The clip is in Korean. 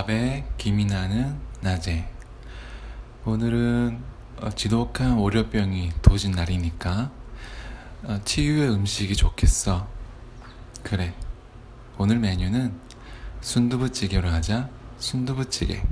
밥에 김이 나는 낮에. 오늘은 어, 지독한 월요병이 도진 날이니까 어, 치유의 음식이 좋겠어. 그래. 오늘 메뉴는 순두부찌개로 하자. 순두부찌개.